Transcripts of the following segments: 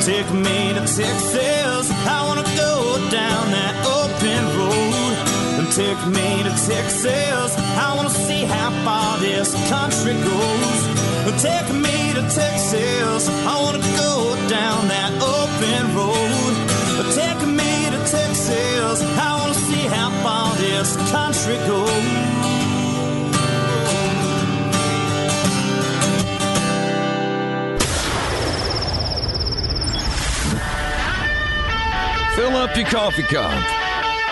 Take me to Texas. I wanna go down that open road. And take me to Texas. I wanna see how far this country goes. Take me to Texas. I wanna go down that open road. Take me to Texas. I wanna see how far this country goes. Fill up your coffee cup.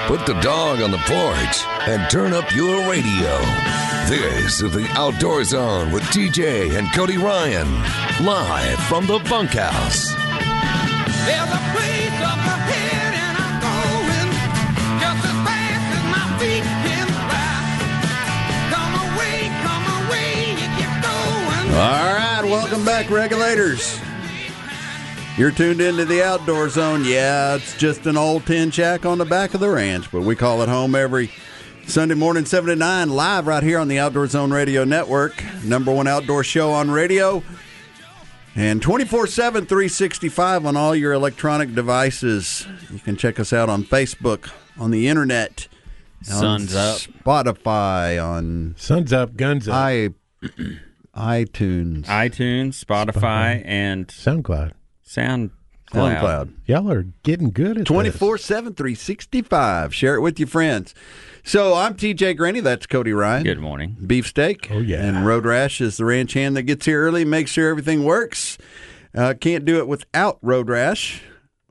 Put the dog on the porch and turn up your radio. This is the Outdoor Zone with TJ and Cody Ryan, live from the bunkhouse. There's a place up ahead and I'm going just as fast as my feet can fly. Come away, come away, if you're going. All right, welcome back, regulators. You're tuned into the Outdoor Zone. Yeah, it's just an old tin shack on the back of the ranch, but we call it home every Sunday morning, 7 to 9, live right here on the Outdoor Zone Radio Network, number one outdoor show on radio, and 24 7, 365 on all your electronic devices. You can check us out on Facebook, on the internet, Sun's on up. Spotify, on Sun's up, guns up. i iTunes, iTunes, Spotify, and SoundCloud. SoundCloud. SoundCloud. Y'all are getting good at 24 7, 365. Share it with your friends. So I'm TJ Greaney. That's Cody Ryan. Good morning. Beefsteak. Oh, yeah. And Road Rash is the ranch hand that gets here early, makes sure everything works. Uh, can't do it without Road Rash.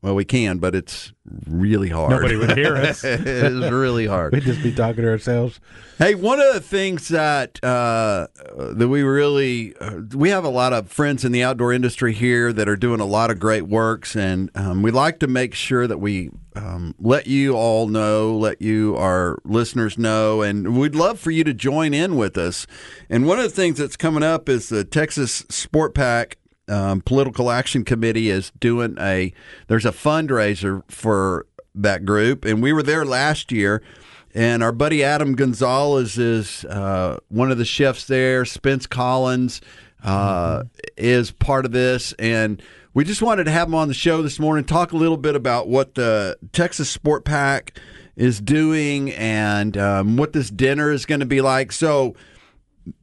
Well, we can, but it's really hard. Nobody would hear us. it is really hard. We'd just be talking to ourselves. Hey, one of the things that uh, that we really uh, we have a lot of friends in the outdoor industry here that are doing a lot of great works, and um, we like to make sure that we um, let you all know, let you our listeners know, and we'd love for you to join in with us. And one of the things that's coming up is the Texas Sport PAC um, political action committee is doing a there's a fundraiser for that group. And we were there last year. And our buddy adam gonzalez is uh, one of the chefs there. Spence collins uh, is part of this. And we just wanted to have him on the show this morning talk a little bit about what the Texas Sport PAC is doing and um, what this dinner is going to be like. So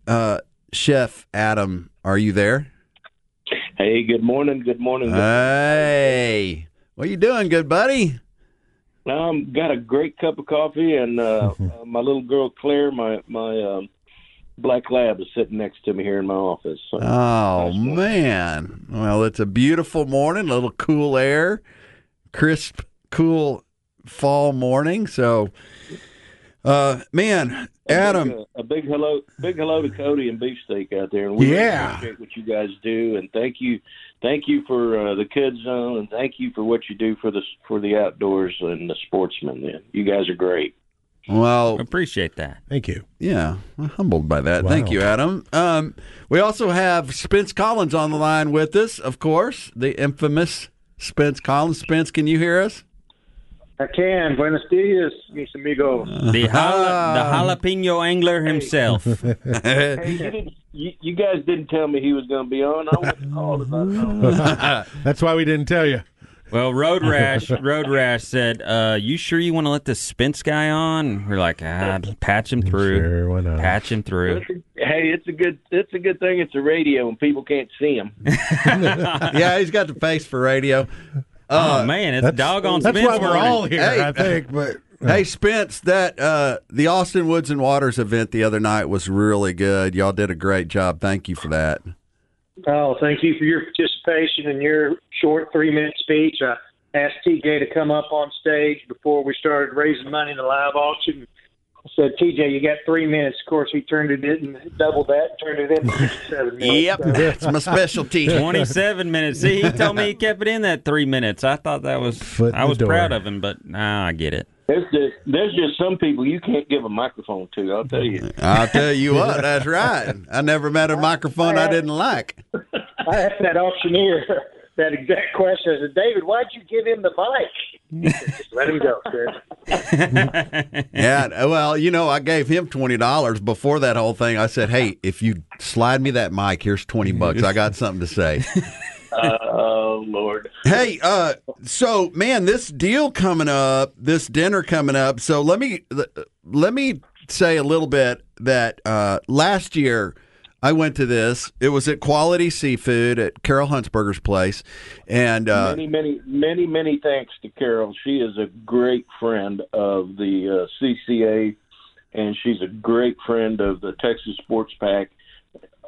uh, chef adam are you there Hey, good morning. Good morning. Uh, Hey, what are you doing, good buddy? um, got a great cup of coffee, and uh, uh, my little girl Claire, my my um, black lab, is sitting next to me here in my office. So, Oh nice man, well, it's a beautiful morning, a little cool air, crisp, cool fall morning. So, uh, man, A Adam, big, uh, a big hello, big hello to Cody and Beefsteak out there, and we really Yeah. appreciate what you guys do, and thank you, thank you for uh, the kids zone, and thank you for what you do for the for the outdoors and the sportsmen. Man, you guys are great. well, Appreciate that. Thank you. yeah, I'm humbled by that. Wow. Thank you, Adam. Um, we also have Spence Collins on the line with us, of course, the infamous Spence Collins. Spence, can you hear us? I can. Buenos dias, mis amigos. The, jala, the jalapeno angler himself. Hey, you, didn't, you, you guys didn't tell me he was going to be on. I would have called if I. That's why we didn't tell you. Well, Road Rash, Road Rash said, uh, "You sure you want to let this Spence guy on?" We're like, ah, patch him through, Sure, why not? patch him through. Hey, it's a good it's a good thing it's a radio and people can't see him. yeah, he's got the face for radio. Oh man, it's That's, doggone that's Spence why we're morning. all here, Hey. I think. But Hey Spence, that uh, the Austin Woods and Waters event the other night was really good. Y'all did a great job. Thank you for that. Oh, thank you for your participation in your short three minute speech. I asked TJ to come up on stage before we started raising money in the live auction. I said, TJ, you got three minutes. Of course, he turned it in, doubled that, and turned it in 57 minutes. Yep, that's my specialty. Twenty-seven minutes. See, he told me he kept it in that three minutes. I thought that was. Foot I was door. proud of him, but nah, I get it. There's just, there's just some people you can't give a microphone to. I'll tell you. I'll tell you what, that's right. I never met a microphone I didn't like. I asked that auctioneer that exact question. I said, David, why'd you give him the mic? He said, Just let him go, Chris. Yeah, well, you know, I gave him twenty dollars before that whole thing. I said, "Hey, if you slide me that mic, here's twenty bucks. I got something to say." Oh Lord. Hey, uh, so man, this deal coming up, this dinner coming up. So let me let me say a little bit that uh, last year I went to this. It was at Quality Seafood at Carol Huntsberger's place, and uh, many, many, many, many thanks to Carol. She is a great friend of the uh, CCA, and she's a great friend of the Texas Sports PAC.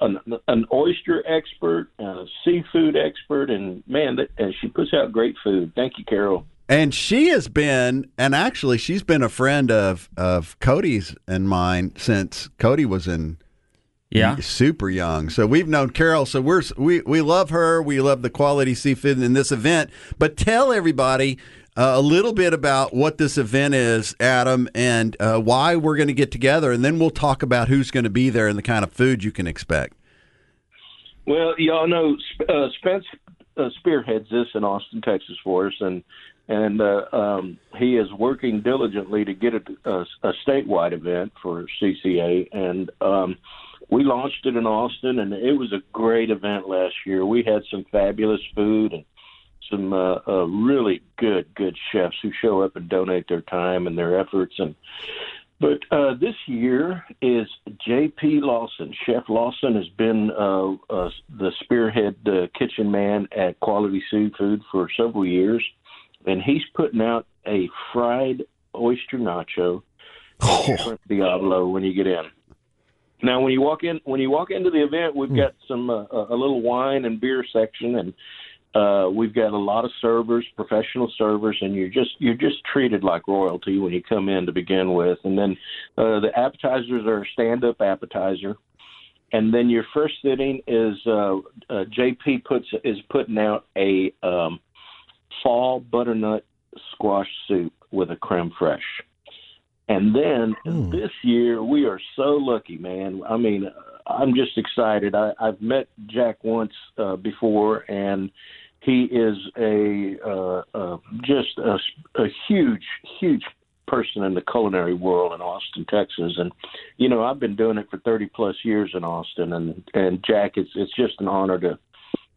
An, an oyster expert, a seafood expert, and man, that, and she puts out great food. Thank you, Carol. And she has been, and actually, she's been a friend of of Cody's and mine since Cody was in Yeah. super young. So we've known Carol. So we're we we love her. We love the quality seafood in this event. But tell everybody uh, a little bit about what this event is, Adam, and uh, why we're going to get together, and then we'll talk about who's going to be there and the kind of food you can expect. Well, y'all know uh, Spence uh, spearheads this in Austin, Texas, for us, and and uh, um, he is working diligently to get a, a, a statewide event for CCA, and um, we launched it in Austin, and it was a great event last year. We had some fabulous food and some uh, uh, really good, good chefs who show up and donate their time and their efforts, and but uh, this year is J.P. Lawson. Chef Lawson has been uh, uh, the spearhead uh, kitchen man at Quality Seafood for several years, and he's putting out a fried oyster nacho, shrimp Diablo when you get in. Now, when you walk in, when you walk into the event, we've got some uh, a little wine and beer section, and uh, we've got a lot of servers, professional servers, and you're just you're just treated like royalty when you come in to begin with. And then uh, the appetizers are a stand-up appetizer, and then your first sitting is uh, uh, JP puts is putting out a um, fall butternut squash soup with a creme fraiche. And then this year we are so lucky, man. I mean, I'm just excited. I, I've met Jack once uh, before, and he is a uh, uh, just a, a huge, huge person in the culinary world in Austin, Texas. And you know, I've been doing it for 30 plus years in Austin, and and Jack, it's it's just an honor to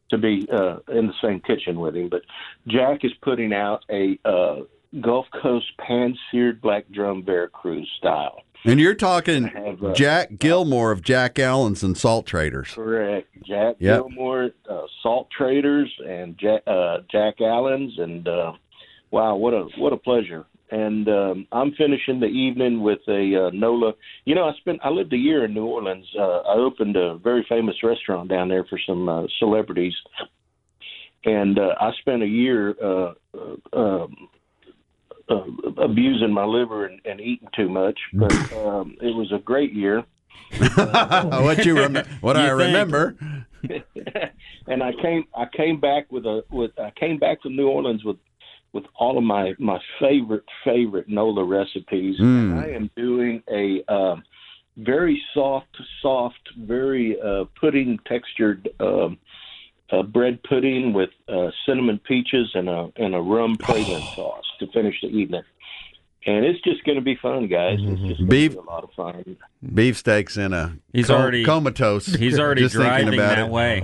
to be uh, in the same kitchen with him. But Jack is putting out a uh, Gulf Coast pan seared black drum Veracruz style. And you're talking have, uh, Jack Gilmore of Jack Allen's and Salt Traders. Correct. Jack Yep. Gilmore, uh, Salt Traders, and Jack, uh, Jack Allen's, and uh, wow, what a what a pleasure! And um, I'm finishing the evening with a uh, Nola. You know, I spent I lived a year in New Orleans. Uh, I opened a very famous restaurant down there for some uh, celebrities, and uh, I spent a year uh, uh, um, uh, abusing my liver and, and eating too much. But um, it was a great year. what you rem- what I think. remember. and I came I came back with a with I came back from New Orleans with with all of my my favorite favorite Nola recipes. And I am doing a um, very soft soft very uh, pudding textured um, uh, bread pudding with uh, cinnamon peaches and a and a rum praline sauce to finish the evening. And it's just going to be fun, guys. It's just Beef- be a lot of fun. Beefsteaks in a He's co- already- comatose. He's already Just thinking driving about that it. way.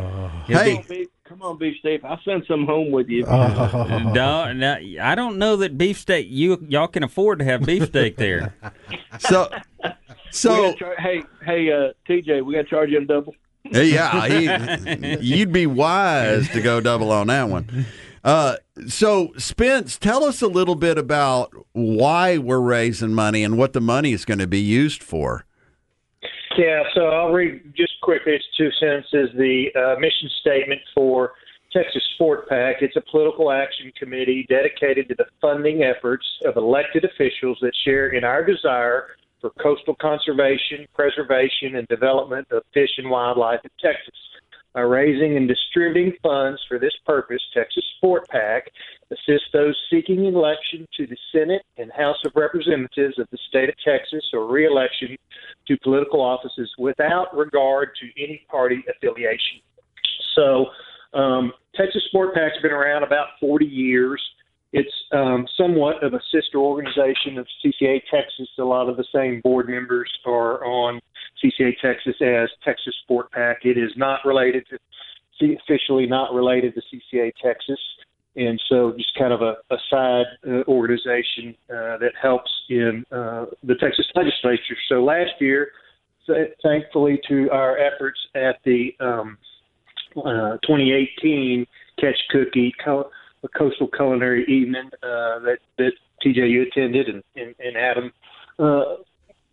Hey, Beef, come on, beef steak. I'll send some home with you. No, no, I don't know that beefsteak. You y'all can afford to have beefsteak there. so so gotta char- hey, hey, uh, TJ, we got to charge you a double. Yeah, he, you'd be wise to go double on that one. Uh, so Spence, tell us a little bit about why we're raising money and what the money is going to be used for. Yeah, so I'll read just quickly. It's two sentences. The uh, mission statement for Texas Sport PAC. It's a political action committee dedicated to the funding efforts of elected officials that share in our desire for coastal conservation, preservation, and development of fish and wildlife in Texas. By raising and distributing funds for this purpose, Texas Sport PAC assists those seeking election to the Senate and House of Representatives of the state of Texas or reelection to political offices without regard to any party affiliation. So, um, Texas Sport PAC's been around about 40 years. It's um, somewhat of a sister organization of CCA Texas. A lot of the same board members are on CCA Texas as Texas Sport PAC. It is not related to, officially not related to CCA Texas, and so just kind of a, a side uh, organization uh, that helps in uh, the Texas legislature. So last year, th- thankfully to our efforts at the um, uh, 2018 Catch Cookie Co- Coastal Culinary Evening uh, that that TJU attended and, and, and Adam uh,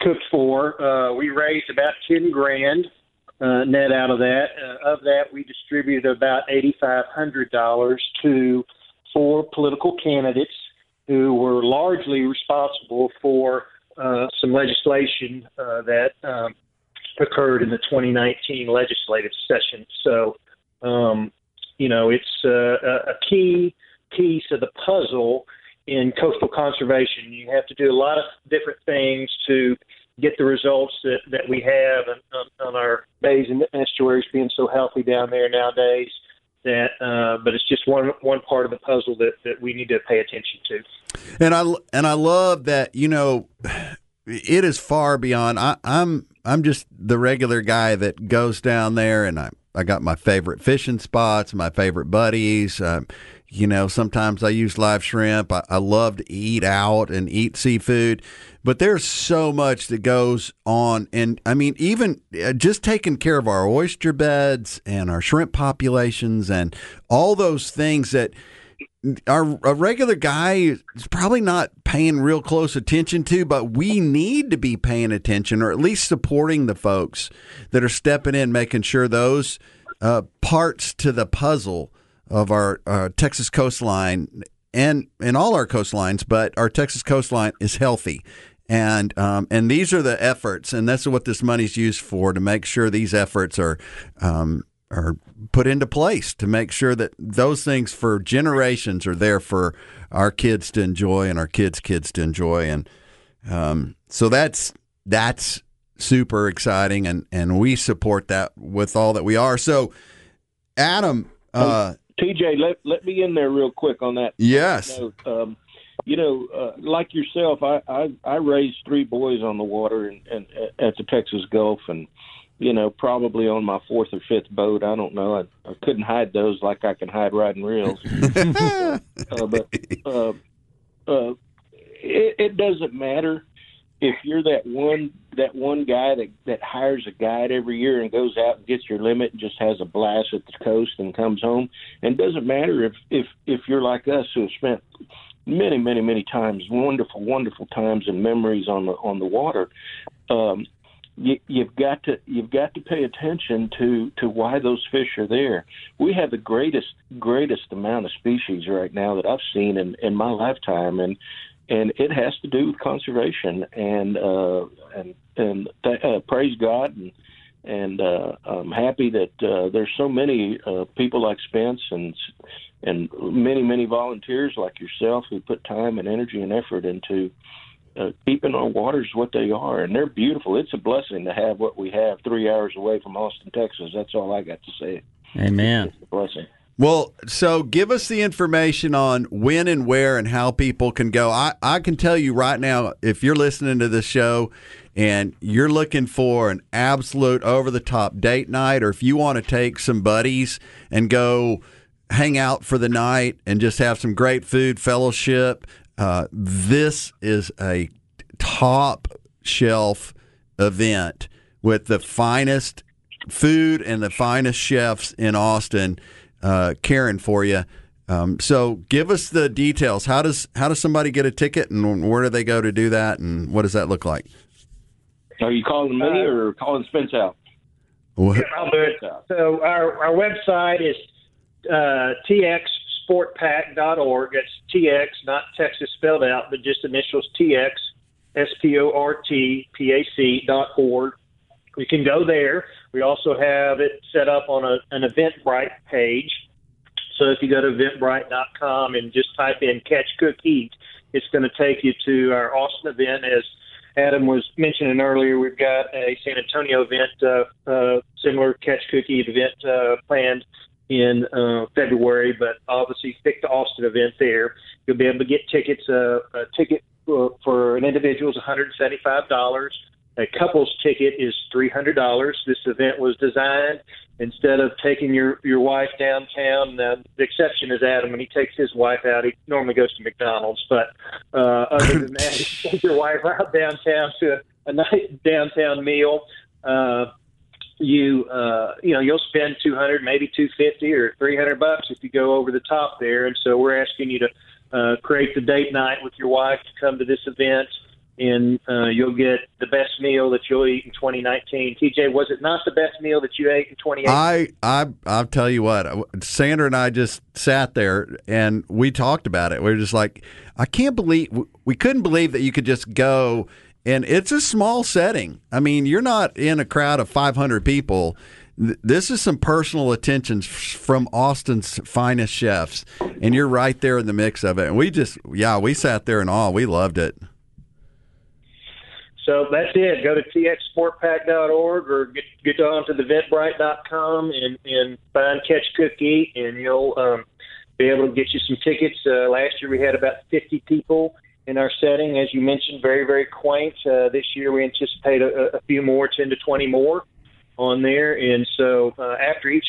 cooked for. Uh, we raised about ten grand uh, net out of that. Uh, of that, we distributed about eighty five hundred dollars to four political candidates who were largely responsible for uh, some legislation uh, that um, occurred in the 2019 legislative session. So, um, you know, it's uh, a a key piece of the puzzle in coastal conservation. You have to do a lot of different things to get the results that, that we have on, on, on our bays and estuaries being so healthy down there nowadays. That, uh, but it's just one one part of the puzzle that, that we need to pay attention to. And I and I love that you know it is far beyond. I, I'm I'm just the regular guy that goes down there, and I I got my favorite fishing spots, my favorite buddies. Um, you know, sometimes I use live shrimp. I, I love to eat out and eat seafood, but there's so much that goes on. And I mean, even uh, just taking care of our oyster beds and our shrimp populations and all those things that our a regular guy is probably not paying real close attention to, but we need to be paying attention or at least supporting the folks that are stepping in, making sure those uh, parts to the puzzle of our Texas coastline and and all our coastlines, but our Texas coastline is healthy. And um, and these are the efforts, and that's what this money's used for to make sure these efforts are um, are put into place to make sure that those things for generations are there for our kids to enjoy and our kids' kids to enjoy. And um, so that's that's super exciting, and and we support that with all that we are. So, Adam. Uh, TJ, let let me in there real quick on that. Yes. Um, you know, uh, like yourself, I, I I raised three boys on the water and, and at the Texas Gulf, and you know, probably on my fourth or fifth boat. I don't know. I, I couldn't hide those like I can hide riding reels. uh, but uh, uh, it, it doesn't matter if you're that one that one guy that that hires a guide every year and goes out and gets your limit and just has a blast at the coast and comes home. And it doesn't matter if if if you're like us who have spent many many many times wonderful wonderful times and memories on the on the water. Um, you, you've got to you've got to pay attention to to why those fish are there. We have the greatest greatest amount of species right now that I've seen in in my lifetime, and and it has to do with conservation and uh, and and th- uh, praise God and and uh, I'm happy that uh, there's so many uh, people like Spence and and many many volunteers like yourself who put time and energy and effort into uh, keeping our waters what they are, and they're beautiful. It's a blessing to have what we have three hours away from Austin, Texas. That's all I got to say. Amen. It's a blessing. Well, so give us the information on when and where and how people can go. I, I can tell you right now, if you're listening to this show and you're looking for an absolute over the top date night, or if you want to take some buddies and go hang out for the night and just have some great food, fellowship, uh, this is a top shelf event with the finest food and the finest chefs in Austin uh, caring for you. Um, so give us the details. How does how does somebody get a ticket, and where do they go to do that, and what does that look like? Are you calling me or calling Spence out? What- I'll do it. So our, our website is uh, txsportpac.org. That's TX, not Texas spelled out, but just initials TX, S P O R T P A C dot org. you can go there. We also have it set up on a, an Eventbrite page. So if you go to eventbrite.com and just type in Catch Cook Eat, it's going to take you to our Austin event. As Adam was mentioning earlier, we've got a San Antonio event, uh, uh, similar Catch Cook Eat event uh, planned in uh, February, but obviously pick the Austin event there. You'll be able to get tickets. Uh, a ticket for, for an individual is $175. A couple's ticket is $300. This event was designed instead of taking your your wife downtown. Uh, the exception is Adam, and he takes his wife out. He normally goes to McDonald's, but uh, other than that, you take your wife out downtown to a, a nice downtown meal. Uh, you uh, you know you'll spend two hundred, maybe two fifty or three hundred bucks if you go over the top there. And so we're asking you to uh, create the date night with your wife to come to this event and uh, you'll get the best meal that you'll eat in 2019. TJ, was it not the best meal that you ate in 2018? I I I'll tell you what, Sandra and I just sat there and we talked about it. We were just like, I can't believe we couldn't believe that you could just go and it's a small setting. I mean, you're not in a crowd of 500 people. This is some personal attentions from Austin's finest chefs, and you're right there in the mix of it. And we just, yeah, we sat there in awe. We loved it. So that's it. Go to txsportpac.org or get get on to theventbrite.com and and find Catch Cook Eat, and you'll um, be able to get you some tickets. Uh, last year we had about 50 people in our setting, as you mentioned, very very quaint. Uh, this year we anticipate a, a few more, 10 to 20 more on there. And so uh, after each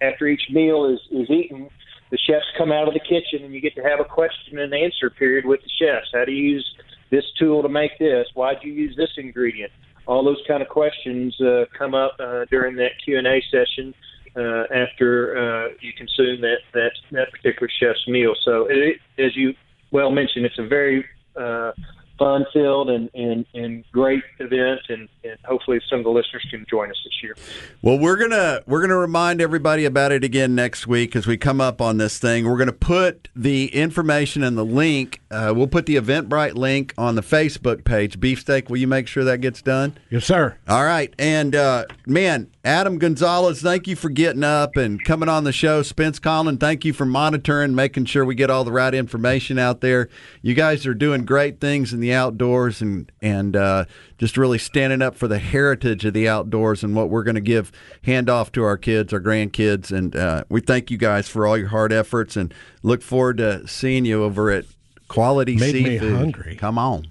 after each meal is is eaten, the chefs come out of the kitchen and you get to have a question and answer period with the chefs. How do you use this tool to make this? Why'd you use this ingredient? All those kind of questions uh, come up uh, during that Q and A session uh, after uh, you consume that, that that particular chef's meal. So, it, as you well mentioned, it's a very uh, fun-filled and, and, and great event, and, and hopefully some of the listeners can join us this year. Well, we're gonna we're gonna remind everybody about it again next week as we come up on this thing. We're gonna put the information and the link. Uh, we'll put the Eventbrite link on the Facebook page. Beefsteak, will you make sure that gets done? Yes, sir. All right, and uh, man, Adam Gonzalez, thank you for getting up and coming on the show. Spence Collin, thank you for monitoring, making sure we get all the right information out there. You guys are doing great things in the outdoors and and uh, just really standing up for the heritage of the outdoors and what we're going to give hand off to our kids, our grandkids, and uh, we thank you guys for all your hard efforts and look forward to seeing you over at Quality Made me hungry. Come on.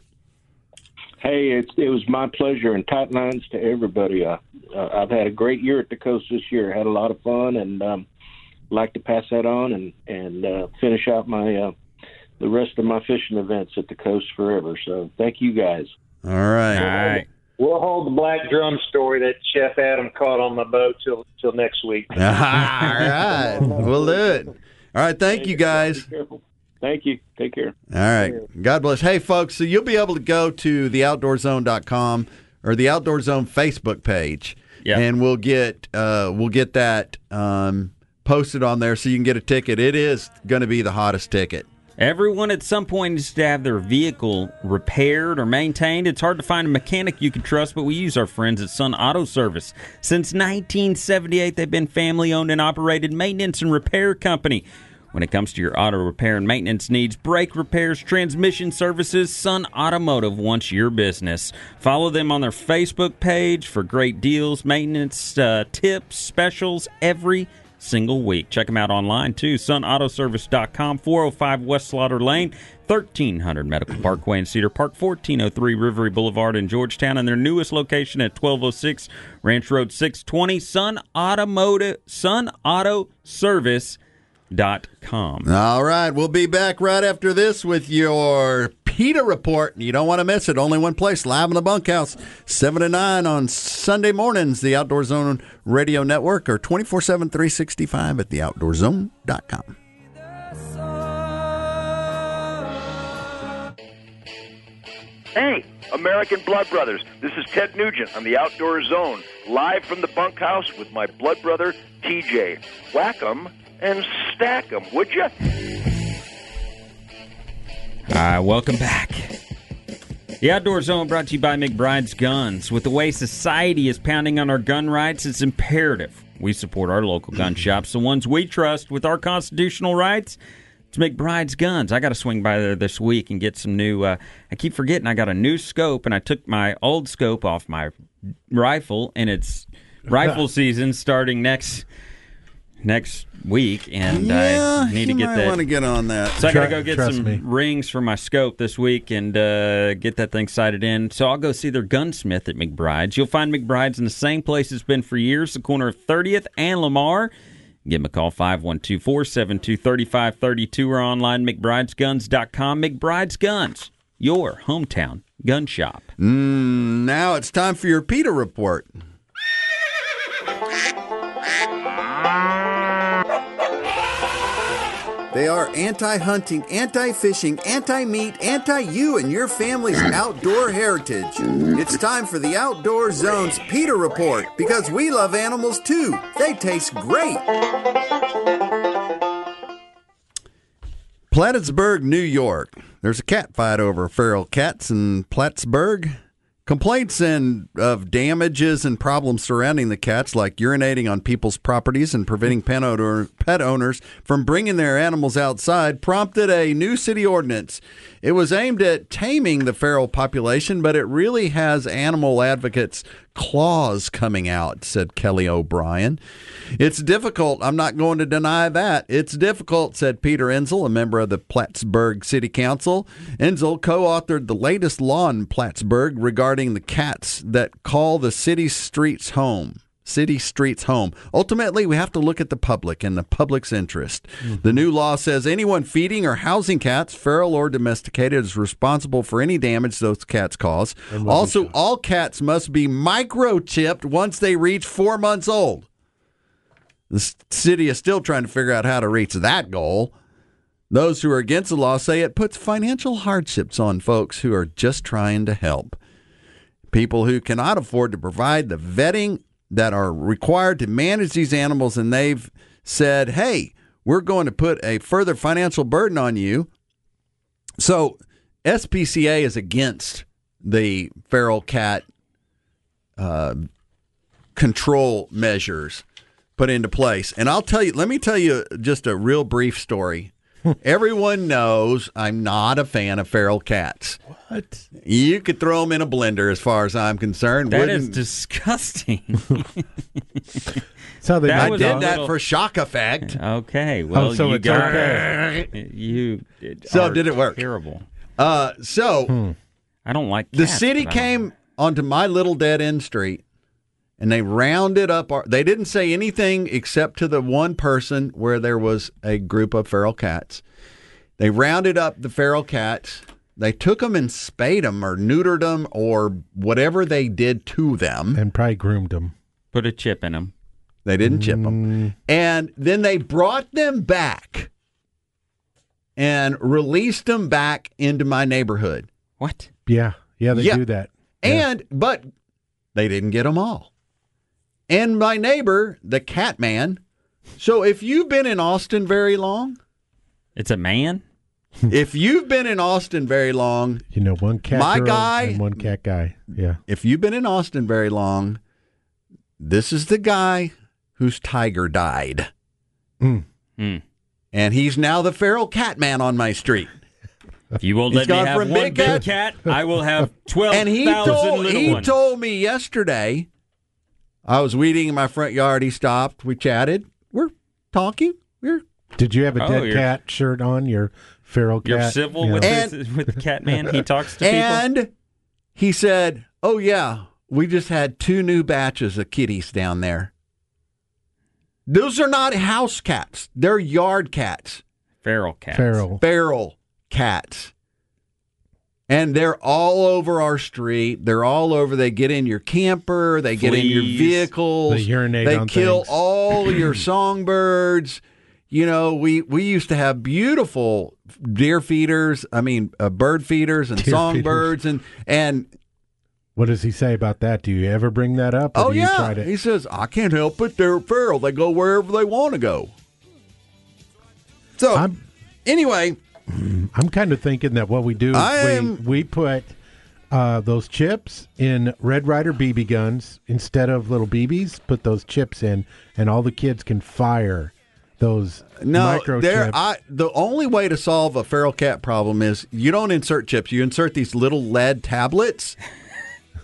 Hey, it, it was my pleasure, and tight lines to everybody. Uh, uh, I've had a great year at the coast this year. Had a lot of fun, and um, like to pass that on and and uh, finish out my uh, the rest of my fishing events at the coast forever. So thank you guys. All right. All right. We'll hold the black drum story that Chef Adam caught on my boat till till next week. All right. We'll do it. All right. Thank you guys. Thank you. Take care. All right. God bless. Hey, folks, so you'll be able to go to theoutdoorzone.com or the Outdoor Zone Facebook page, Yeah. and we'll get uh, we'll get that um, posted on there so you can get a ticket. It is going to be the hottest ticket. Everyone at some point needs to have their vehicle repaired or maintained. It's hard to find a mechanic you can trust, but we use our friends at Sun Auto Service. Since 1978, they've been family owned and operated maintenance and repair company. When it comes to your auto repair and maintenance needs, brake repairs, transmission services, Sun Automotive wants your business. Follow them on their Facebook page for great deals, maintenance uh, tips, specials every single week. Check them out online too. SunAutoservice.com, 405 West Slaughter Lane, 1300 Medical Parkway in Cedar Park, 1403 Rivery Boulevard in Georgetown, and their newest location at 1206 Ranch Road 620. Sun Automotive, Sun Auto Service. Dot com. All right. We'll be back right after this with your PETA report. You don't want to miss it. Only one place, live in the bunkhouse, 7 to 9 on Sunday mornings, the Outdoor Zone Radio Network, or 24 7, 365 at theoutdoorzone.com. Hey, American Blood Brothers. This is Ted Nugent on the Outdoor Zone, live from the bunkhouse with my blood brother, TJ. Whack 'em and stack them, would you? Uh, welcome back. The Outdoor Zone brought to you by McBride's Guns. With the way society is pounding on our gun rights, it's imperative we support our local gun shops, the ones we trust with our constitutional rights. It's McBride's Guns. I got to swing by there this week and get some new. Uh, I keep forgetting I got a new scope, and I took my old scope off my rifle, and it's rifle season starting next next week, and yeah, I need to you get might that. want to get on that. So I gotta go get trust some me. rings for my scope this week and uh, get that thing sighted in. So I'll go see their gunsmith at McBride's. You'll find McBride's in the same place it's been for years, the corner of 30th and Lamar. Give them a call, 512-472-3532 or online McBride'sGuns.com. McBride's Guns, your hometown gun shop. Mm, now it's time for your PETA report. They are anti hunting, anti fishing, anti meat, anti you and your family's mm. outdoor heritage. It's time for the Outdoor Zone's PETA report because we love animals too. They taste great. Plattsburgh, New York. There's a cat fight over feral cats in Plattsburgh. Complaints and of damages and problems surrounding the cats, like urinating on people's properties and preventing pet, pet owners from bringing their animals outside, prompted a new city ordinance. It was aimed at taming the feral population, but it really has animal advocates' claws coming out, said Kelly O'Brien. It's difficult. I'm not going to deny that. It's difficult, said Peter Ensel, a member of the Plattsburgh City Council. Ensel co authored the latest law in Plattsburgh regarding the cats that call the city streets home. City streets home. Ultimately, we have to look at the public and the public's interest. The new law says anyone feeding or housing cats, feral or domesticated, is responsible for any damage those cats cause. Also, all cats must be microchipped once they reach four months old. The city is still trying to figure out how to reach that goal. Those who are against the law say it puts financial hardships on folks who are just trying to help. People who cannot afford to provide the vetting that are required to manage these animals, and they've said, hey, we're going to put a further financial burden on you. So, SPCA is against the feral cat uh, control measures put into place. And I'll tell you, let me tell you just a real brief story. Everyone knows I'm not a fan of feral cats. What? You could throw them in a blender, as far as I'm concerned. That is Wouldn't- disgusting. That's how they That I make was a did dogs. that little- for shock effect. okay, well, so you it's got okay. You it- So did it work? Terrible. Uh, so Hmm. I don't like the city but I don't- came onto my little dead end street and they rounded up our they didn't say anything except to the one person where there was a group of feral cats they rounded up the feral cats they took them and spayed them or neutered them or whatever they did to them and probably groomed them. put a chip in them. they didn't chip them mm. and then they brought them back and released them back into my neighborhood What? Yeah, yeah, they Yeah. do that. And but they didn't get them all. And my neighbor, the cat man. So if you've been in Austin very long, It's a man. if you've been in Austin very long, You know, one cat My girl guy- and one cat guy. Yeah. if you've been in Austin very long, this is the guy whose tiger died. Mm. Hmm. And he's now the feral cat man on my street. If you will He's let me gone have from one big big cat- cat, I will have twelve And he thousand told he ones. told me yesterday. I was weeding in my front yard. He stopped. We chatted. We're talking. We're Did you have a Oh, dead you're- cat shirt on? Your feral cat? You're civil Yeah. with And- this, with the cat man. He talks to people. and he said, "Oh yeah, we just had two new batches of kitties down there. Those are not house cats; they're yard cats, Feral cats. feral. feral cats." And they're all over our street. They're all over. They get in your camper. They get in your Fleas. vehicles. They urinate They kill things. all your songbirds. You know, we we used to have beautiful deer feeders. I mean, uh, bird feeders and Deer songbirds and and What does he say about that? Do you ever bring that up? Oh do you yeah, to- he says I can't help it. They're feral. They go wherever they want to go. So I'm anyway, I'm kind of thinking that what we do is I we, am- we put uh, those chips in Red Ryder BB guns instead of little BBs. Put those chips in, and all the kids can fire those No, microchips. there. I the only way to solve a feral cat problem is you don't insert chips. You insert these little lead tablets.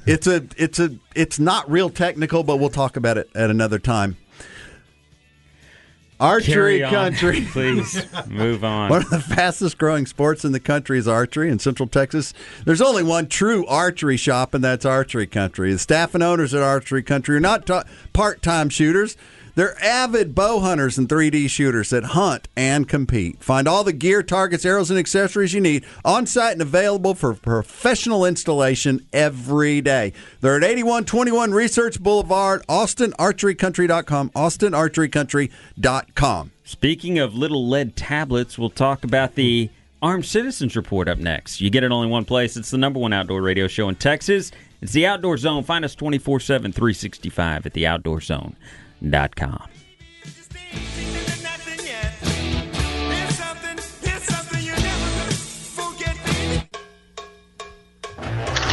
It's a it's a it's not real technical, but we'll talk about it at another time. Archery on, country. please move on. One of the fastest growing sports in the country is archery in Central Texas. There's only one true archery shop, and that's Archery Country. The staff and owners at Archery Country are not ta- part time shooters. They're avid bow hunters and 3D shooters that hunt and compete. Find all the gear, targets, arrows, and accessories you need on site and available for professional installation every day. They're at 8121 Research Boulevard, AustinArcheryCountry.com, AustinArcheryCountry.com. Speaking of little lead tablets, we'll talk about the Armed Citizens Report up next. You get it only one place. It's the number one outdoor radio show in Texas. It's the Outdoor Zone. Find us 24 7, 365 at theoutdoorzone.com.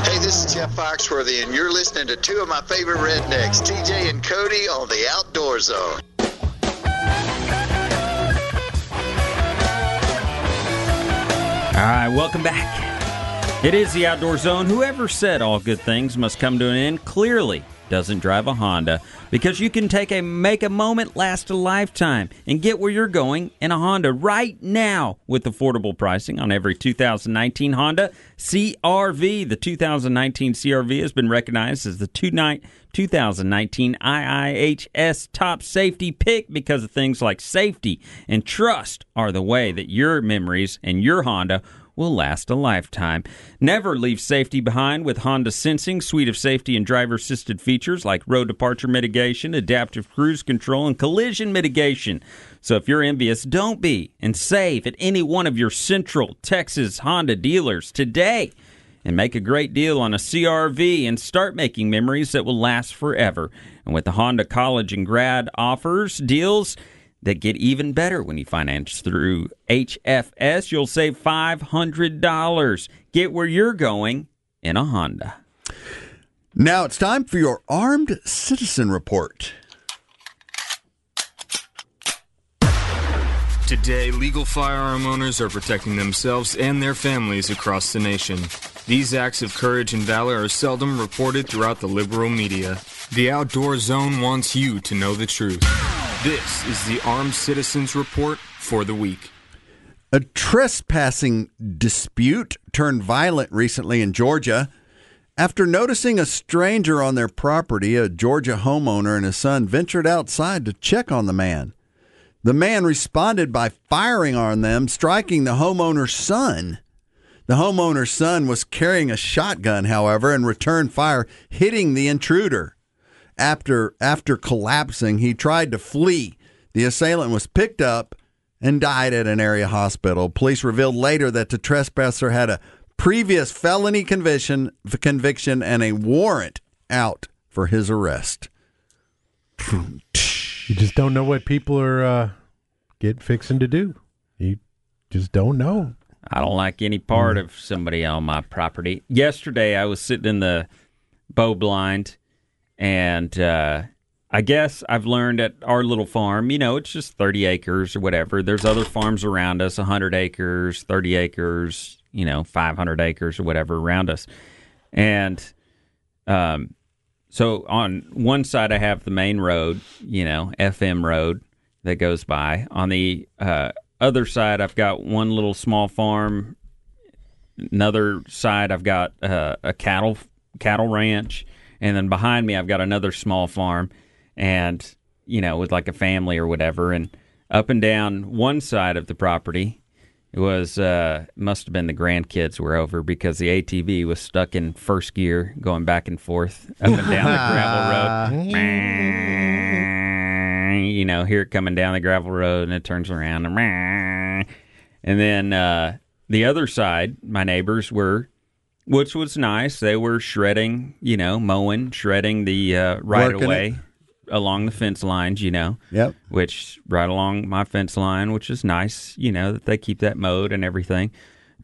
Hey, this is Jeff Foxworthy, and you're listening to two of my favorite rednecks, TJ and Cody, on the Outdoor Zone. All right, welcome back. It is the Outdoor Zone. Whoever said all good things must come to an end clearly doesn't drive a Honda because you can take a make a moment last a lifetime and get where you're going in a Honda right now with affordable pricing on every 2019 Honda CRV. The 2019 CRV has been recognized as the 2019 IIHS top safety pick because of things like safety and trust are the way that your memories and your Honda will last a lifetime. Never leave safety behind with Honda Sensing, suite of safety and driver assisted features like road departure mitigation, adaptive cruise control, and collision mitigation. So if you're envious, don't be and save at any one of your Central Texas Honda dealers today and make a great deal on a CRV and start making memories that will last forever. And with the Honda College and Grad offers, deals that get even better when you finance through HFS, you'll save $500. Get where you're going in a Honda. Now it's time for your Armed Citizen Report. Today, legal firearm owners are protecting themselves and their families across the nation. These acts of courage and valor are seldom reported throughout the liberal media. The Outdoor Zone wants you to know the truth. This is the Armed Citizens Report for the week. A trespassing dispute turned violent recently in Georgia. After noticing a stranger on their property, a Georgia homeowner and his son ventured outside to check on the man. The man responded by firing on them, striking the homeowner's son. The homeowner's son was carrying a shotgun, however, and returned fire, hitting the intruder. After after collapsing, he tried to flee. The assailant was picked up and died at an area hospital. Police revealed later that the trespasser had a previous felony conviction conviction and a warrant out for his arrest. You just don't know what people are uh, get fixing to do. You just don't know. I don't like any part of somebody on my property. Yesterday, I was sitting in the bow blind, and uh, I guess I've learned at our little farm, you know, it's just 30 acres or whatever. There's other farms around us, 100 acres, 30 acres, you know, 500 acres or whatever around us. And um, so on one side, I have the main road, you know, FM road that goes by. On the uh, other side, I've got one little small farm. Another side, I've got uh, a cattle cattle ranch, and then behind me, I've got another small farm, and you know, with like a family or whatever. And up and down one side of the property, it was uh, must have been the grandkids were over because the ATV was stuck in first gear, going back and forth up and down the gravel road. you know, hear it coming down the gravel road, and it turns around, and then uh, the other side, my neighbors were, which was nice. They were shredding, you know, mowing, shredding the uh, right Working of way it. along the fence lines, you know Yep. which right along my fence line, which is nice, you know, that they keep that mowed and everything.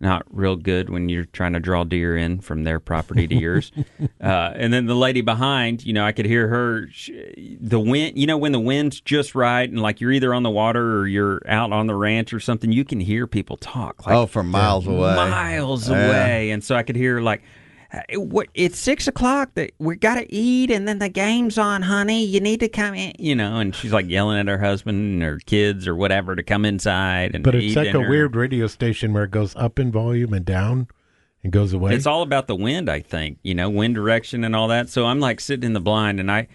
Not real good when you're trying to draw deer in from their property to yours. Uh, and then the lady behind, you know, I could hear her. sh the wind, you know, when the wind's just right, and like you're either on the water or you're out on the ranch or something, you can hear people talk. Like oh, from miles away. miles Yeah. away. And so I could hear like, "Hey, what? Uh, it's six o'clock. That we got to eat, and then the game's on, honey. You need to come in. You know. And she's like yelling at her husband or kids or whatever to come inside and But eat it's like dinner. a weird radio station where it goes up in volume and down and goes away. It's all about the wind, I think. You know, wind direction and all that. So I'm like sitting in the blind, and I,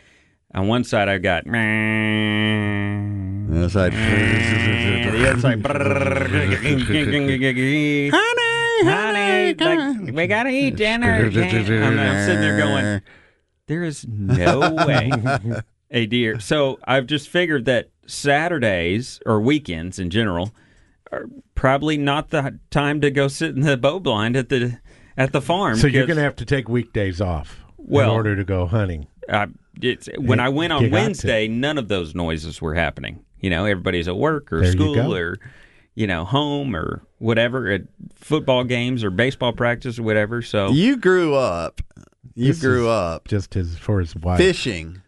on one side I've got. And it's like, the other side. honey, honey, like, we gotta eat dinner. I'm, I'm sitting there going, there is no way a deer. So I've just figured that Saturdays or weekends in general are probably not the time to go sit in the bow blind at the at the farm. so you're going to have to take weekdays off Well- in order to go hunting. uh, it's, when I went on got to. Wednesday, none of those noises were happening. You know, everybody's at work or There school go. or you know home or whatever at football games or baseball practice or whatever. So you grew up. You This grew up just his for his wife. fishing.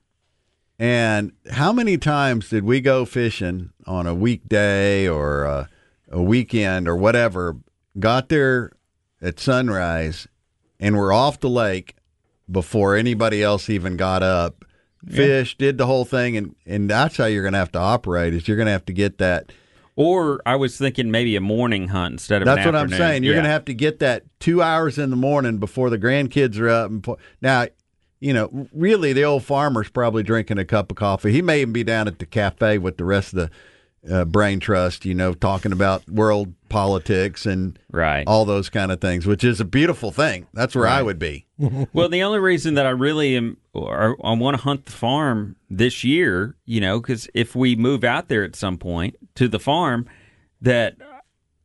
And how many times did we go fishing on a weekday or a, a weekend or whatever? Got there at sunrise and we're off the lake before anybody else even got up. Fish, did the whole thing, and, and that's how you're going to have to operate. Is you're going to have to get that. Or I was thinking maybe a morning hunt instead of That's what I'm saying. You're Yeah. going to have to get that two hours in the morning before the grandkids are up. And po- now, you know, really, the old farmer's probably drinking a cup of coffee. He may even be down at the cafe with the rest of the uh, brain trust. You know, talking about world politics and right all those kind of things, which is a beautiful thing. That's where I would be. well, the only reason that I really am, or I want to hunt the farm this year, you know, because if we move out there at some point to the farm, that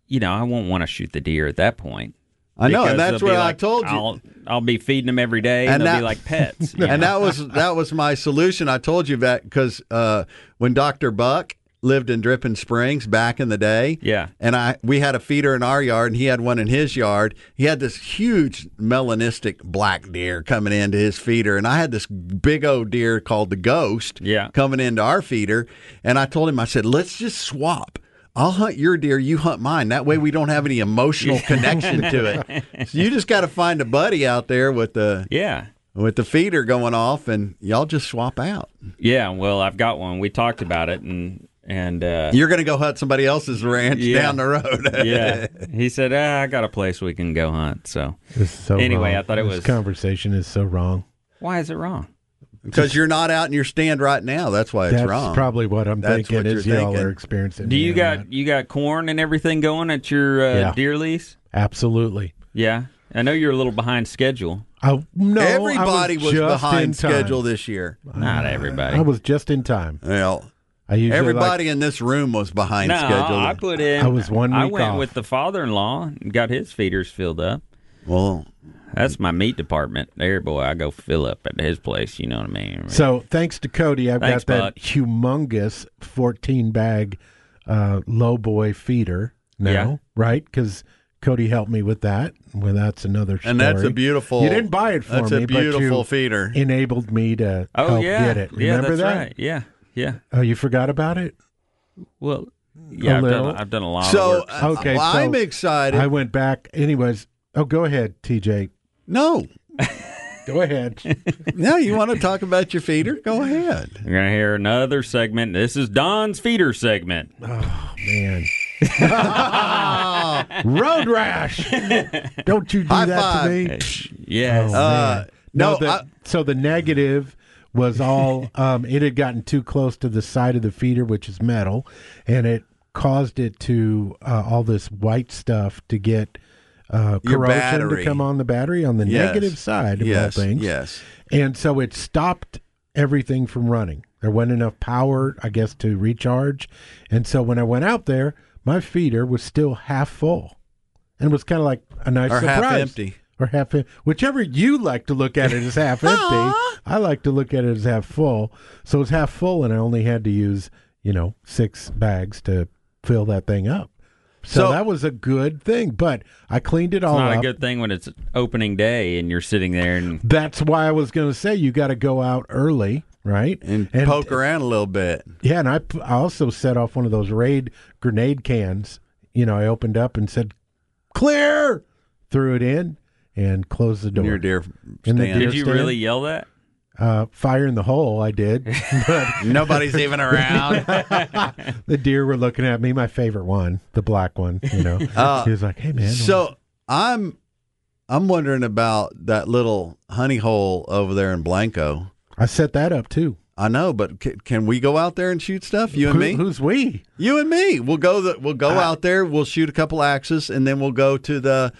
you know, I won't want to shoot the deer at that point. I know, and that's what I told you. I'll, I'll be feeding them every day, and, And they'll that- be like pets. and know? that was that was my solution. I told you that because uh, when Doctor Buck lived in Dripping Springs back in the day, Yeah. and I we had a feeder in our yard, and he had one in his yard. He had this huge melanistic black deer coming into his feeder, and I had this big old deer called the Ghost, Yeah. coming into our feeder. And I told him, I said, let's just swap. I'll hunt your deer, you hunt mine. That way we don't have any emotional connection to it. So you just got to find a buddy out there with the yeah. with the feeder going off, and y'all just swap out. Yeah, well, I've got one. We talked about it, and and uh, You're going to go hunt somebody else's ranch Yeah. down the road. yeah, he said, ah, "I got a place we can go hunt." So This is so Anyway, wrong. I thought it This was- conversation is so wrong. why is it wrong? because you're not out in your stand right now. That's why it's That's wrong. probably what I'm That's thinking. what is you're y'all thinking. are experiencing. Do you me on got you got corn and everything going at your uh, Yeah. deer lease? absolutely? Yeah, I know you're a little behind schedule. I, no, Everybody I was, was, behind schedule this year. Not everybody. I was just in time. Well, I usually everybody in this room was behind no, schedule. I put in. I was one I went off. with the father-in-law and got his feeders filled up. well, That's my meat department. There, boy, I go fill up at his place. You know what I mean? like. So thanks to Cody, I've Thanks, got that Buck. humongous 14 bag uh, low boy feeder now, Yeah. right? Because Cody helped me with that. Well, that's another story. and that's a beautiful. You didn't buy it for That's me, a but you beautiful feeder. enabled me to oh help yeah, get it. yeah, Remember that's that? right. Yeah, yeah. Oh, you forgot about it? Well, yeah, I've little. done, I've done a lot of So work. uh, Okay, well, so I'm excited. I went back. Anyways, oh, go ahead, TJ. no, Go ahead. no, you want to talk about your feeder? Go ahead. You're gonna hear another segment. This is Don's feeder segment. Oh man. Road rash. Don't you do High that five. to me. Yes. Oh, Uh, man. no, the, I- so the negative was all um, it had gotten too close to the side of the feeder, which is metal, and it caused it to uh, all this white stuff to get uh, corrosion to come on the battery on the Yes. negative side of yes, all things. yes. And so it stopped everything from running. There wasn't enough power, I guess, to recharge. And so when I went out there, my feeder was still half full. And it was kind of like a nice Or surprise. half empty. Or half em- whichever you like to look at it as half empty. I like to look at it as half full. So it's half full and I only had to use, you know, six bags to fill that thing up. So, So- that was a good thing. But I cleaned it It's all not up. a good thing when it's opening day and you're sitting there and That's why I was going to say you got to go out early, right? and, poke around a little bit. Yeah, and I, p- I also set off one of those raid grenade cans. You know, I opened up and said, "Clear," threw it in, and closed the door. Near deer In the stand. deer did you stand? really yell that? Uh, fire in the hole, I did. but Nobody's even around. the deer were looking at me. My favorite one, the black one. You know, Uh, he was like, "Hey, man." So I'm I'm wondering about that little honey hole over there in Blanco. I set that up too. I know, but c- can we go out there and shoot stuff? You and Who- me. Who's we? You and me. We'll go. The, we'll go out there. We'll shoot a couple axes, and then we'll go to the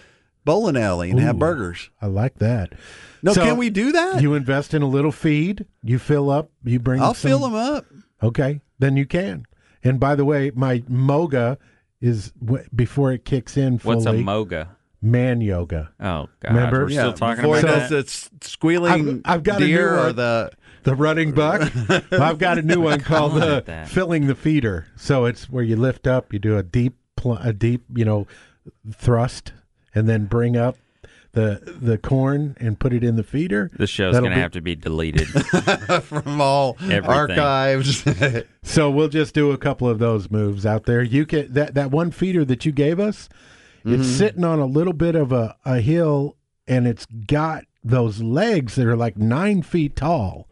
bowling alley and have burgers. I like that. No, So, can we do that? You invest in a little feed. You fill up. You bring. I'll some- fill them up. Okay, then you can. And by the way, my moga is w- before it kicks in fully. What's a moga? man yoga? Oh God, Remember? we're still talking before about it that. does its squealing I've- I've got a deer new or the The running buck. Well, I've got a new one called the uh, that. filling the feeder. So it's where you lift up, you do a deep, pl- a deep, you know, thrust, and then bring up the the corn and put it in the feeder. This show's going to be- have to be deleted. from all Everything. archives. So we'll just do a couple of those moves out there. You can that that one feeder that you gave us. It's sitting on a little bit of a, a hill, and it's got those legs that are like nine feet tall.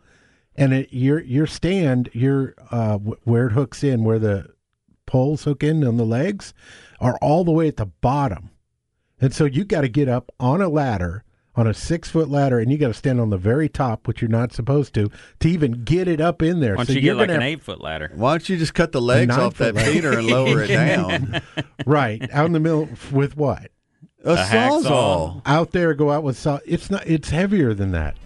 And it, your your stand, your uh, where it hooks in, where the poles hook in on the legs, are all the way at the bottom. And so you got to get up on a ladder, on a six foot ladder, and you got to stand on the very top, which you're not supposed to, to even get it up in there. Why don't so you you're get like gonna an eight foot ladder? Why don't you just cut the legs off that nine-foot feeder and lower it down? right out in the middle with what? A, hacksaw. sawzall. Out there, go out with saw. It's not. It's heavier than that.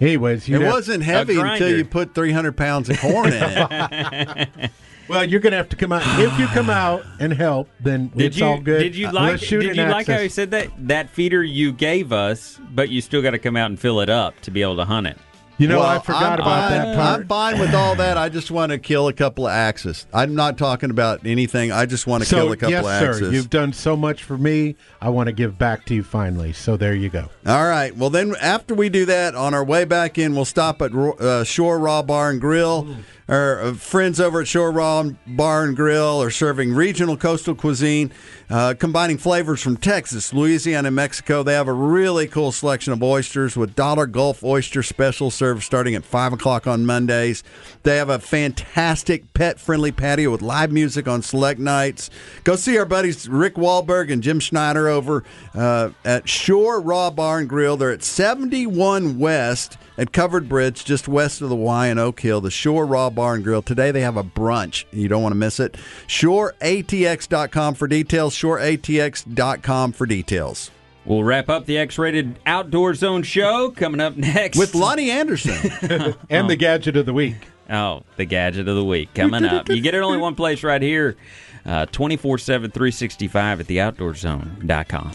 Anyways, you It wasn't heavy until you put 300 pounds of corn in it. Well, you're gonna have to come out. if you come out and help, then Did it's you all good. did you Uh, like did you like how he said that that feeder you gave us, but you still got to come out and fill it up to be able to hunt it? You know, Well, I forgot I'm about fine- that part. I'm fine with all that. I just want to kill a couple of axes. I'm not talking about anything. I just want to so kill a couple yes, of sir, axes. you've done so much for me. I want to give back to you finally. So there you go. All right. Well, then after we do that, on our way back in, we'll stop at uh, Shore Raw Bar and Grill. Our uh, friends over at Shore Raw Bar and Grill are serving regional coastal cuisine, uh, combining flavors from Texas, Louisiana, and Mexico. They have a really cool selection of oysters with Dollar Gulf Oyster Special starting at 5 o'clock on Mondays. They have a fantastic pet friendly patio with live music on select nights. Go see our buddies Rick Wahlberg and Jim Schneider over uh, at Shore Raw Bar and Grill. They're at 71 West at Covered Bridge, just west of the Y in Oak Hill, the Shore Raw Bar and Grill. Today they have a brunch. You don't want to miss it. ShoreATX.com for details. ShoreATX.com for details. We'll wrap up the X-rated Outdoor Zone show coming up next With Loni Anderson. And the gadget of the week. Oh, the gadget of the week coming up. You get it only one place right here, uh, 24-7, 365 at theoutdoorzone.com.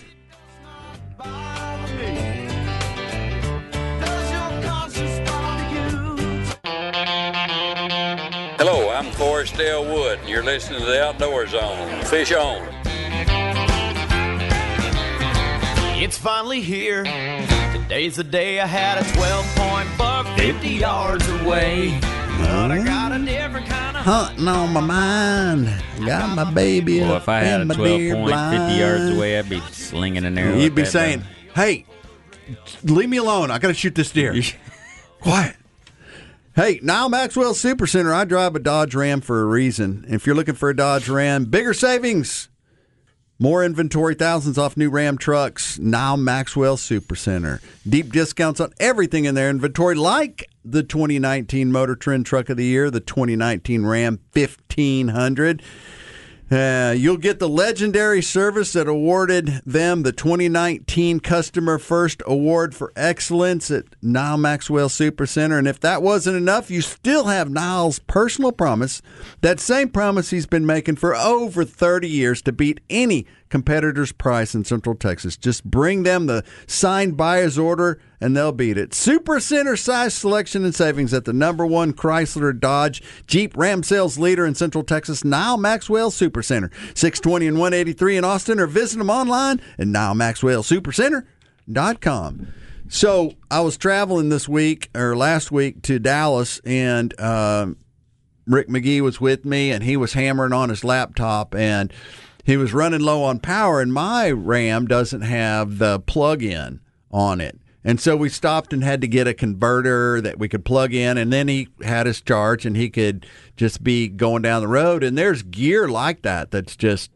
Hello, I'm Forrest Dale Wood, and you're listening to the Outdoor Zone. Fish on. It's finally here. Today's the day I had a 12 point buck 50 yards away. But I got a different kind of Hunting on my mind. Got my baby Well, up if I had in a my 12 deer point, 50 yards away, I'd be slinging an arrow. You'd be saying, thing. "Hey, leave me alone. I got to shoot this deer." Quiet. Hey, now Maxwell Super Center. I drive a Dodge Ram for a reason. If you're looking for a Dodge Ram, bigger savings, more inventory, thousands off new Ram trucks. Now Maxwell Super Center. Deep discounts on everything in their inventory, like the 2019 Motor Trend Truck of the Year, the 2019 Ram 1500. Uh, you'll get the legendary service that awarded them the 2019 Customer First Award for Excellence at Nyle Maxwell Super Center. And if that wasn't enough, you still have Nyle's personal promise, that same promise he's been making for over 30 years to beat any competitor's price in Central Texas. Just bring them the signed buyer's order and they'll beat it. Super Center size selection and savings at the number one Chrysler Dodge Jeep Ram sales leader in Central Texas, Nyle Maxwell Super Center. 620 and 183 in Austin or visit them online at NyleMaxwellSuperCenter.com. So I was traveling this week or last week to Dallas and um, Rick McGee was with me and he was hammering on his laptop and he was running low on power and my RAM doesn't have the plug-in on it. And so we stopped and had to get a converter that we could plug in and then he had his charge and he could just be going down the road. And there's gear like that that's just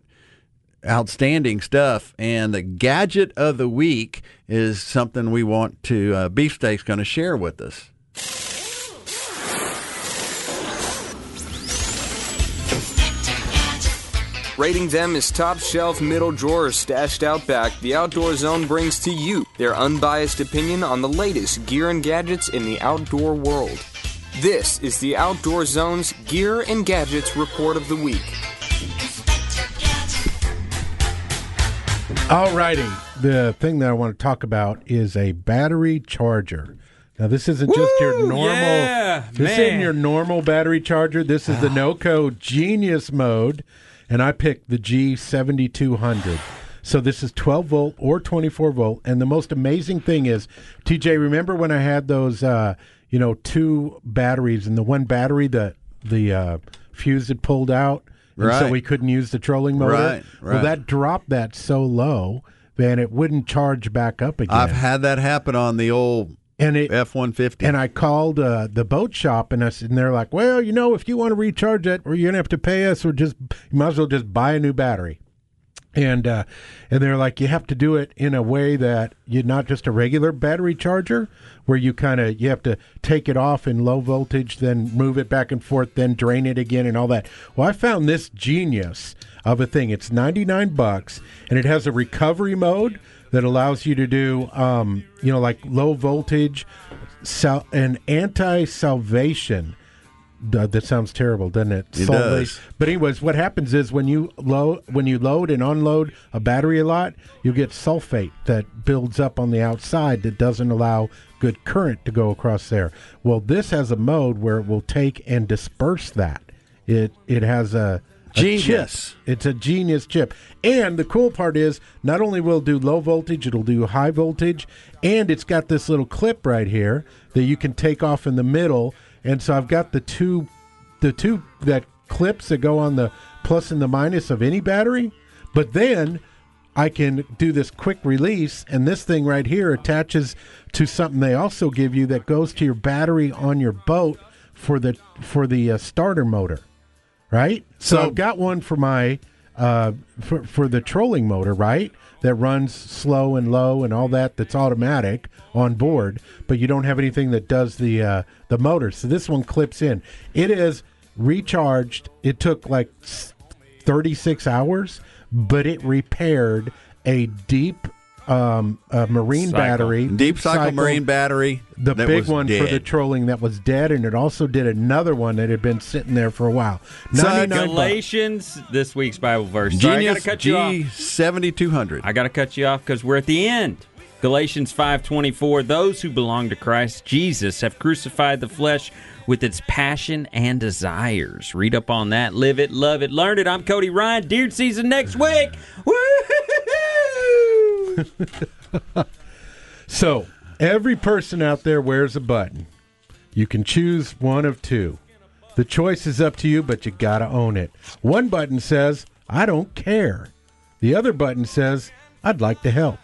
outstanding stuff. And the gadget of the week is something we want to uh, beefsteak's going to share with us Rating them as top shelf middle drawers stashed out back, the Outdoor Zone brings to you their unbiased opinion on the latest gear and gadgets in the outdoor world. This is the Outdoor Zone's Gear and Gadgets Report of the Week. Alrighty, the thing that I want to talk about is a battery charger. Now, this isn't just your normal. yeah, this man. isn't your normal battery charger. This is the ah. NoCo Genius mode, and I picked the G7200. So this is 12 volt or 24 volt, and the most amazing thing is, TJ, remember when I had those, uh, you know, two batteries, and the one battery the the uh, fuse had pulled out, and so we couldn't use the trolling motor. Right, Well, that dropped that so low, man, it wouldn't charge back up again. I've had that happen on the old and it F one fifty. and I called uh, the boat shop, and I said, and they're like, "Well, you know, if you want to recharge it, or you're gonna have to pay us, or just you might as well just buy a new battery." And uh, and they're like, you have to do it in a way that you're not just a regular battery charger, where you kind of you have to take it off in low voltage, then move it back and forth, then drain it again, and all that. Well, I found this genius of a thing. It's 99 bucks, and it has a recovery mode that allows you to do, um, you know, like low voltage, sal- and anti-salvation. Uh, that sounds terrible, doesn't it? It does. But anyways, what happens is when you load when you load and unload a battery a lot, you get sulfate that builds up on the outside that doesn't allow good current to go across there. Well, this has a mode where it will take and disperse that. It it has a Genius. chip. It's a genius chip. And the cool part is not only will it do low voltage, it'll do high voltage, and it's got this little clip right here that you can take off in the middle. And so I've got the two the two that clips that go on the plus and the minus of any battery, but then I can do this quick release, and this thing right here attaches to something they also give you that goes to your battery on your boat for the for the uh, starter motor, right? So, So- I've got one for my uh, for for the trolling motor, right? That runs slow and low and all that. That's automatic on board, but you don't have anything that does the uh, the motor. So this one clips in. It is recharged. It took like 36 hours, but it repaired a deep um, uh, marine Cycle. battery, Deep cycle, marine battery. the that big was one for the trolling that was dead, and it also did another one that had been sitting there for a while. So, 99 bucks. Galatians, this week's Bible verse. Sorry, I Genius gotta cut. G seventy two hundred. I got to cut you off because we're at the end. Galatians 5:24 Those who belong to Christ Jesus have crucified the flesh with its passion and desires. Read up on that, live it, love it, learn it. I'm Cody Ryan. Deer season next week. Woo! So every person out there wears a button. You can choose one of two. The choice is up to you, but you gotta own it. One button says, I don't care. The other button says, I'd like to help.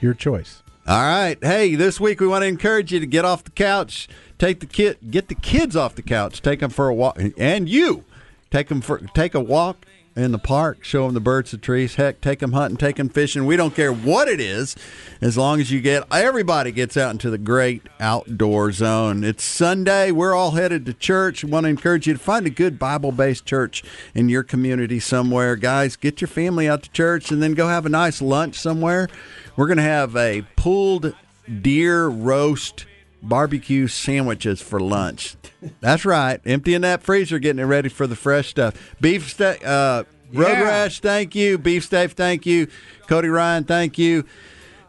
Your choice. All right. Hey, this week we want to encourage you to get off the couch, take the kid, get the kids off the couch, take them for a walk, and you take them for take a walk in the park, show them the birds, the trees. Heck, take them hunting, take them fishing. We don't care what it is, as long as you get everybody gets out into the great outdoor zone. It's Sunday. We're all headed to church. Want to encourage you to find a good Bible-based church in your community somewhere, guys. Get your family out to church, and then go have a nice lunch somewhere. We're going to have a pulled deer roast barbecue sandwiches for lunch. That's right. Emptying that freezer, getting it ready for the fresh stuff. Beef steak, uh, Road Rash, thank you. Beef Stave, thank you. Cody Ryan, thank you.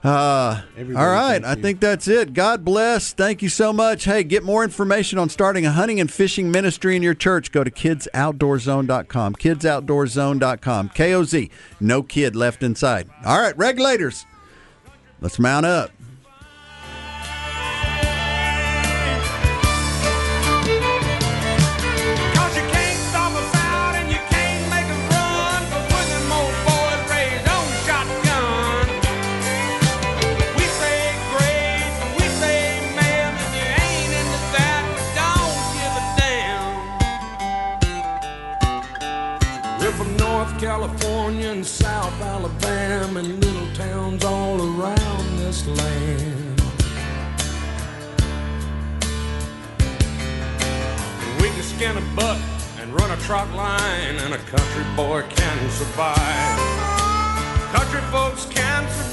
Uh, all right, I think that's it. God bless. Thank you so much. Hey, get more information on starting a hunting and fishing ministry in your church. Go to kidsoutdoorzone.com. Kidsoutdoorzone.com. KOZ. No kid left inside. All right, regulators. Let's mount up. Skin a buck and run a trot line, and a country boy can survive. Country folks can survive.